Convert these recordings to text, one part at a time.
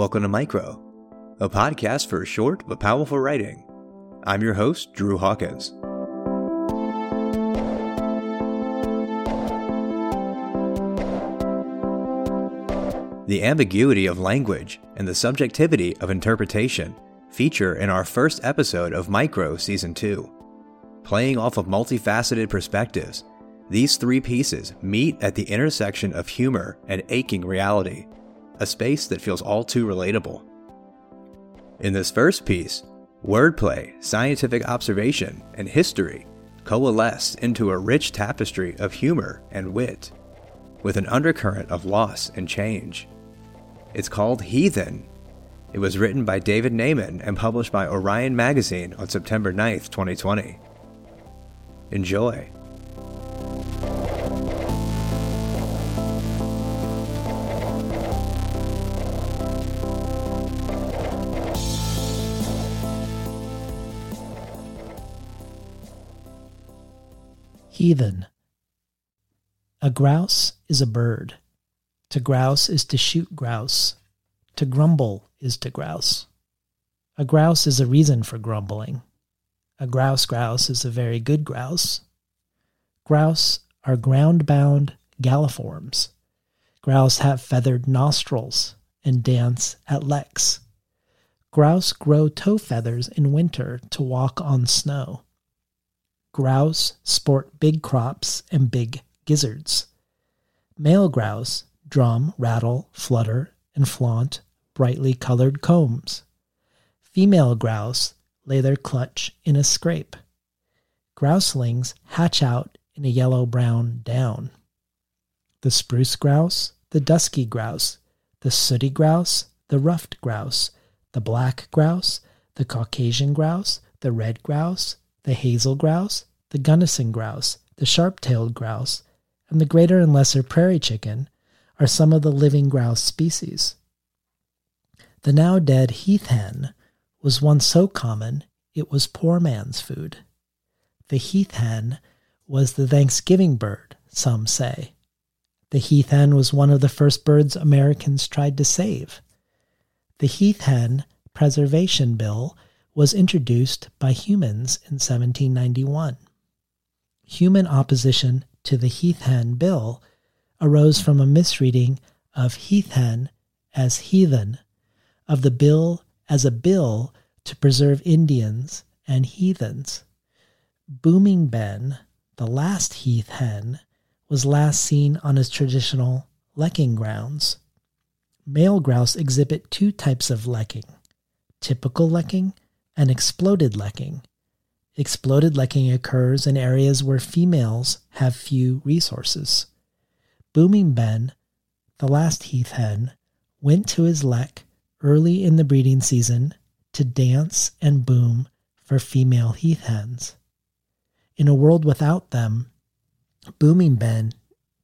Welcome to Micro, a podcast for short but powerful writing. I'm your host, Drew Hawkins. The ambiguity of language and the subjectivity of interpretation feature in our first episode of Micro Season 2. Playing off of multifaceted perspectives, these three pieces meet at the intersection of humor and aching reality a space that feels all too relatable. In this first piece, wordplay, scientific observation, and history coalesce into a rich tapestry of humor and wit, with an undercurrent of loss and change. It's called Heathen. It was written by David Naimon and published by Orion Magazine on September 9th, 2020. Enjoy. Heathen. A grouse is a bird. To grouse is to shoot grouse. To grumble is to grouse. A grouse is a reason for grumbling. A grouse grouse is a very good grouse. Grouse are ground bound galliforms. Grouse have feathered nostrils and dance at leks. Grouse grow toe feathers in winter to walk on snow. Grouse sport big crops and big gizzards. Male grouse drum, rattle, flutter, and flaunt brightly colored combs. Female grouse lay their clutch in a scrape. Grouselings hatch out in a yellow brown down. The spruce grouse, the dusky grouse, the sooty grouse, the ruffed grouse, the black grouse, the Caucasian grouse, the red grouse, the hazel grouse, the Gunnison grouse, the sharp tailed grouse, and the greater and lesser prairie chicken are some of the living grouse species. The now dead heath hen was once so common it was poor man's food. The heath hen was the Thanksgiving bird, some say. The heath hen was one of the first birds Americans tried to save. The heath hen preservation bill was introduced by humans in 1791. Human opposition to the heath hen bill arose from a misreading of heath hen as heathen, of the bill as a bill to preserve Indians and heathens. Booming Ben, the last heath hen, was last seen on his traditional lekking grounds. Male grouse exhibit two types of lekking typical lekking and exploded lekking. Exploded lekking occurs in areas where females have few resources. Booming Ben, the last heath hen, went to his lek early in the breeding season to dance and boom for female heath hens. In a world without them, Booming Ben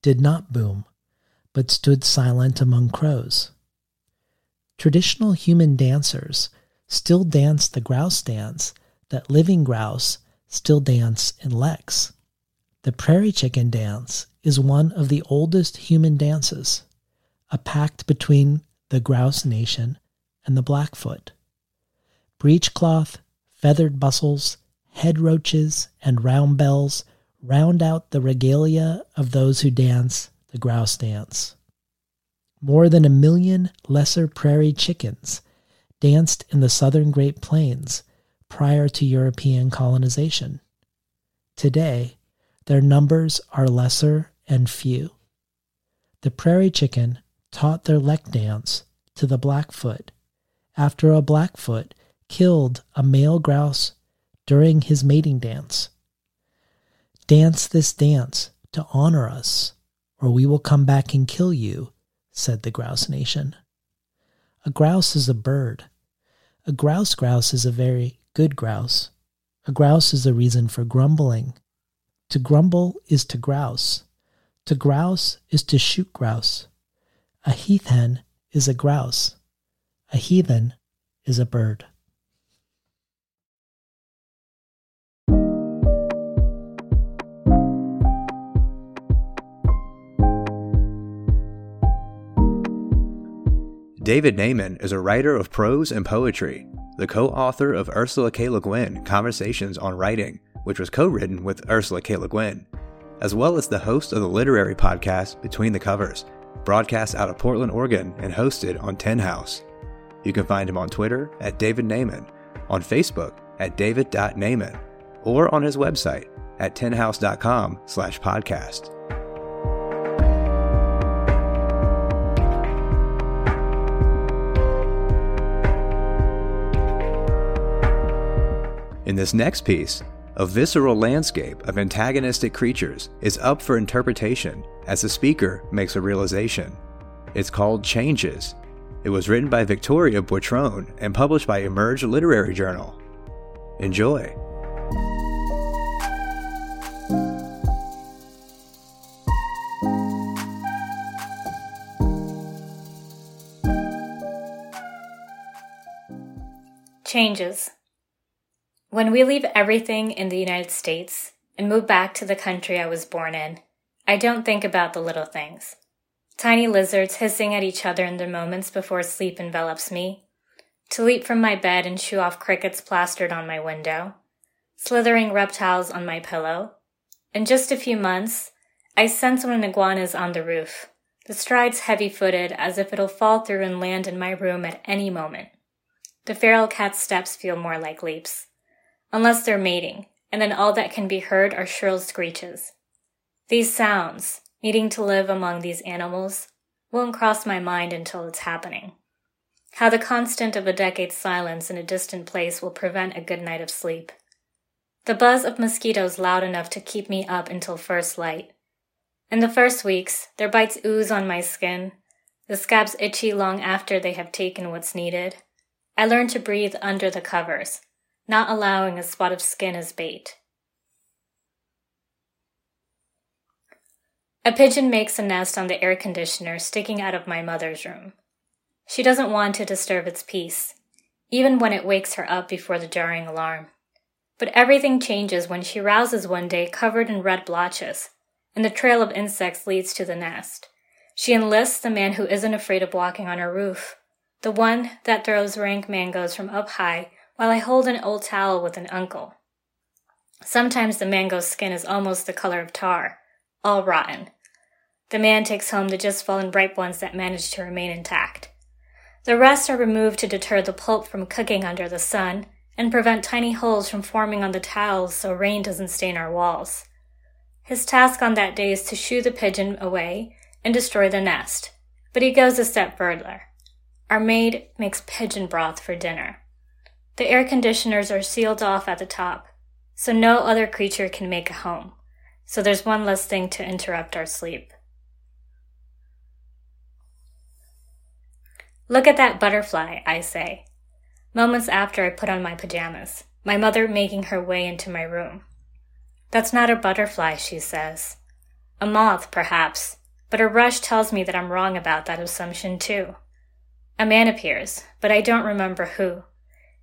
did not boom, but stood silent among crows. Traditional human dancers still dance the grouse dance that living grouse still dance in leks. The prairie chicken dance is one of the oldest human dances, a pact between the grouse nation and the Blackfoot. Breechcloth, feathered bustles, head roaches, and round bells round out the regalia of those who dance the grouse dance. more than a million lesser prairie chickens danced in the southern Great Plains prior to European colonization. Today, their numbers are lesser and few. The prairie chicken taught their lek dance to the Blackfoot after a Blackfoot killed a male grouse during his mating dance. Dance this dance to honor us, or we will come back and kill you, said the grouse nation. A grouse is a bird. A grouse grouse is a very good grouse. A grouse is a reason for grumbling. To grumble is to grouse. To grouse is to shoot grouse. A heath hen is a grouse. A heathen is a bird. David Naimon is a writer of prose and poetry, the co author of Ursula K. Le Guin Conversations on Writing, which was co written with Ursula K. Le Guin, as well as the host of the literary podcast Between the Covers, broadcast out of Portland, Oregon, and hosted on Tin House. You can find him on Twitter at David Naimon, on Facebook at david.naimon, or on his website at tinhouse.com slash podcast. In this next piece, a visceral landscape of antagonistic creatures is up for interpretation as the speaker makes a realization. It's called Changes. It was written by Victoria Buitrón and published by Emerge Literary Journal. Enjoy. Changes. When we leave everything in the United States and move back to the country I was born in, I don't think about the little things. Tiny lizards hissing at each other in the moments before sleep envelops me, to leap from my bed and shoo off crickets plastered on my window, slithering reptiles on my pillow. In just a few months, I sense when an iguana is on the roof, the strides heavy footed as if it'll fall through and land in my room at any moment. The feral cat's steps feel more like leaps unless they're mating, and then all that can be heard are shrill screeches. These sounds, needing to live among these animals, won't cross my mind until it's happening. How the constant of a decade's silence in a distant place will prevent a good night of sleep. The buzz of mosquitoes loud enough to keep me up until first light. In the first weeks, their bites ooze on my skin, the scabs itchy long after they have taken what's needed. I learn to breathe under the covers, not allowing a spot of skin as bait. A pigeon makes a nest on the air conditioner sticking out of my mother's room. She doesn't want to disturb its peace, even when it wakes her up before the jarring alarm. But everything changes when she rouses one day covered in red blotches, and the trail of insects leads to the nest. She enlists the man who isn't afraid of walking on her roof, the one that throws rank mangoes from up high while I hold an old towel with an uncle. Sometimes the mango's skin is almost the color of tar, all rotten. The man takes home the just fallen ripe ones that manage to remain intact. The rest are removed to deter the pulp from cooking under the sun and prevent tiny holes from forming on the towels so rain doesn't stain our walls. His task on that day is to shoo the pigeon away and destroy the nest, but he goes a step further. Our maid makes pigeon broth for dinner. The air conditioners are sealed off at the top, so no other creature can make a home. So there's one less thing to interrupt our sleep. Look at that butterfly, I say. Moments after I put on my pajamas, my mother making her way into my room. That's not a butterfly, she says. A moth, perhaps, but a rush tells me that I'm wrong about that assumption, too. A man appears, but I don't remember who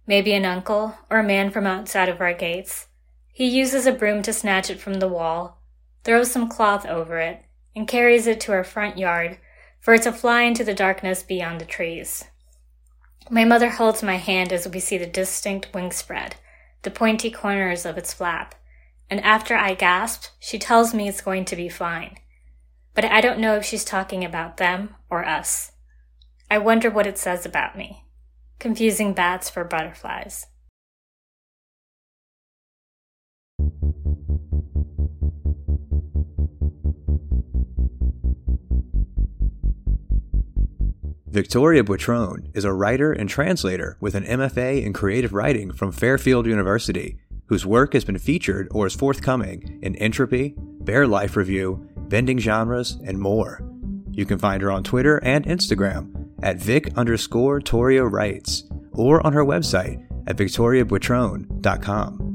maybe an uncle or a man from outside of our gates. He uses a broom to snatch it from the wall, throws some cloth over it, and carries it to our front yard for it to fly into the darkness beyond the trees. My mother holds my hand as we see the distinct wing spread, the pointy corners of its flap, and after I gasp, she tells me it's going to be fine. but I don't know if she's talking about them or us. I wonder what it says about me. Confusing bats for butterflies. Victoria Buitrón is a writer and translator with an MFA in creative writing from Fairfield University, whose work has been featured or is forthcoming in Entropy, Bare Life Review, Bending Genres, and more. You can find her on Twitter and Instagram at Vic underscore Toria Writes or on her website at victoriabuitrón.com.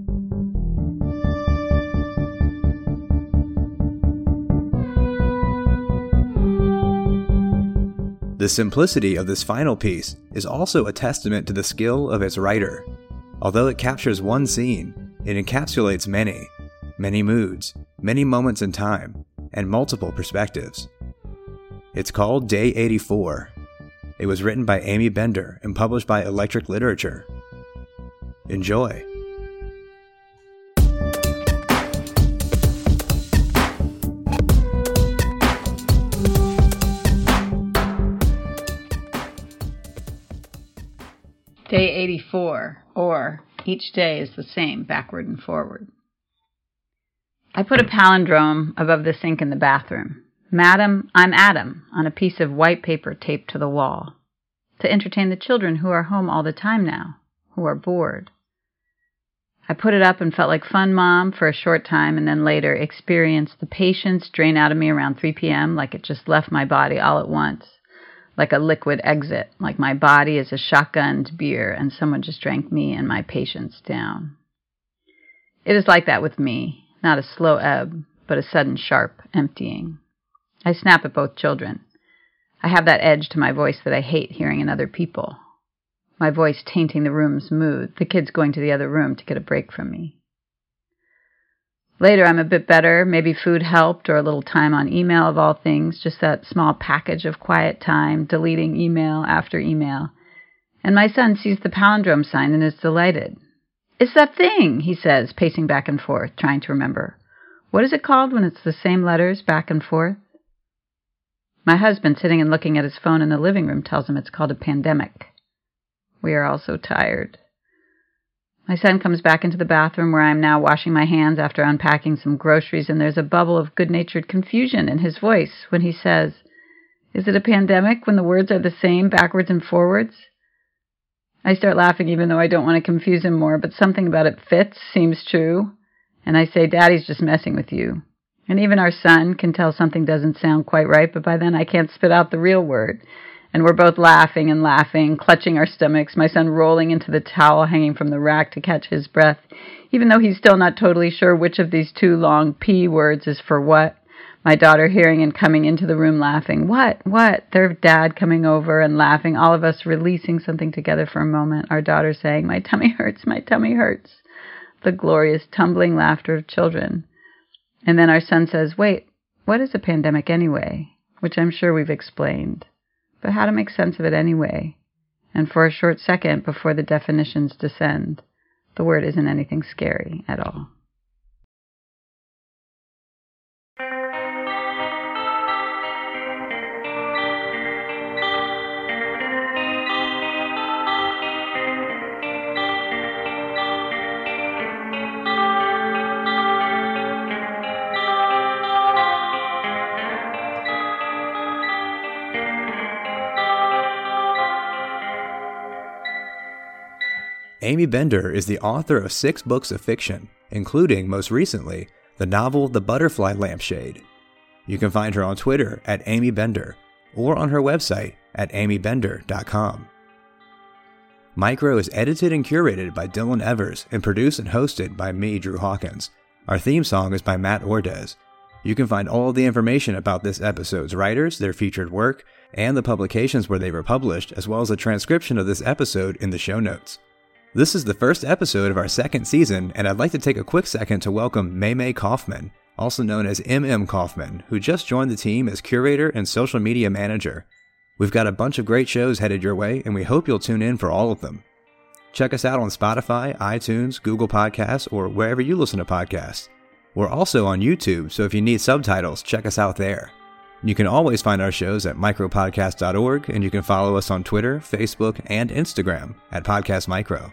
The simplicity of this final piece is also a testament to the skill of its writer. Although it captures one scene, it encapsulates many, many moods, many moments in time, and multiple perspectives. It's called Day 84. It was written by Aimee Bender and published by Electric Literature. Enjoy. Day 84, or each day is the same, backward and forward. I put a palindrome above the sink in the bathroom. Madam, I'm Adam, on a piece of white paper taped to the wall, to entertain the children who are home all the time now, who are bored. I put it up and felt like fun mom for a short time and then later experienced the patience drain out of me around 3 p.m. like it just left my body all at once like a liquid exit, like my body is a shotgunned beer and someone just drank me and my patience down. It is like that with me, not a slow ebb, but a sudden sharp emptying. I snap at both children. I have that edge to my voice that I hate hearing in other people. My voice tainting the room's mood, the kids going to the other room to get a break from me. Later, I'm a bit better. Maybe food helped, or a little time on email of all things, just that small package of quiet time, deleting email after email. And my son sees the palindrome sign and is delighted. It's that thing, he says, pacing back and forth, trying to remember. What is it called when it's the same letters back and forth? My husband, sitting and looking at his phone in the living room, tells him it's called a pandemic. We are all so tired. My son comes back into the bathroom where I am now washing my hands after unpacking some groceries, and there's a bubble of good natured confusion in his voice when he says, Is it a pandemic when the words are the same backwards and forwards? I start laughing even though I don't want to confuse him more, but something about it fits, seems true. And I say, Daddy's just messing with you. And even our son can tell something doesn't sound quite right, but by then I can't spit out the real word and we're both laughing and laughing, clutching our stomachs, my son rolling into the towel hanging from the rack to catch his breath, even though he's still not totally sure which of these two long P words is for what. My daughter hearing and coming into the room laughing. What? What? Their dad coming over and laughing, all of us releasing something together for a moment. Our daughter saying, My tummy hurts, my tummy hurts. The glorious tumbling laughter of children. And then our son says, Wait, what is a pandemic anyway? Which I'm sure we've explained but how to make sense of it anyway. And for a short second before the definitions descend, the word isn't anything scary at all. Aimee Bender is the author of six books of fiction, including, most recently, the novel The Butterfly Lampshade. You can find her on Twitter at Aimee Bender or on her website at aimeebender.com. Micro is edited and curated by Dylan Evers and produced and hosted by me, Drew Hawkins. Our theme song is by Matt Ordez. You can find all the information about this episode's writers, their featured work, and the publications where they were published, as well as a transcription of this episode in the show notes. This is the first episode of our second season, and I'd like to take a quick second to welcome May Kaufman, also known as MM Kaufman, who just joined the team as curator and social media manager. We've got a bunch of great shows headed your way, and we hope you'll tune in for all of them. Check us out on Spotify, iTunes, Google Podcasts, or wherever you listen to podcasts. We're also on YouTube, so if you need subtitles, check us out there. You can always find our shows at micropodcast.org, and you can follow us on Twitter, Facebook, and Instagram at Podcast Micro.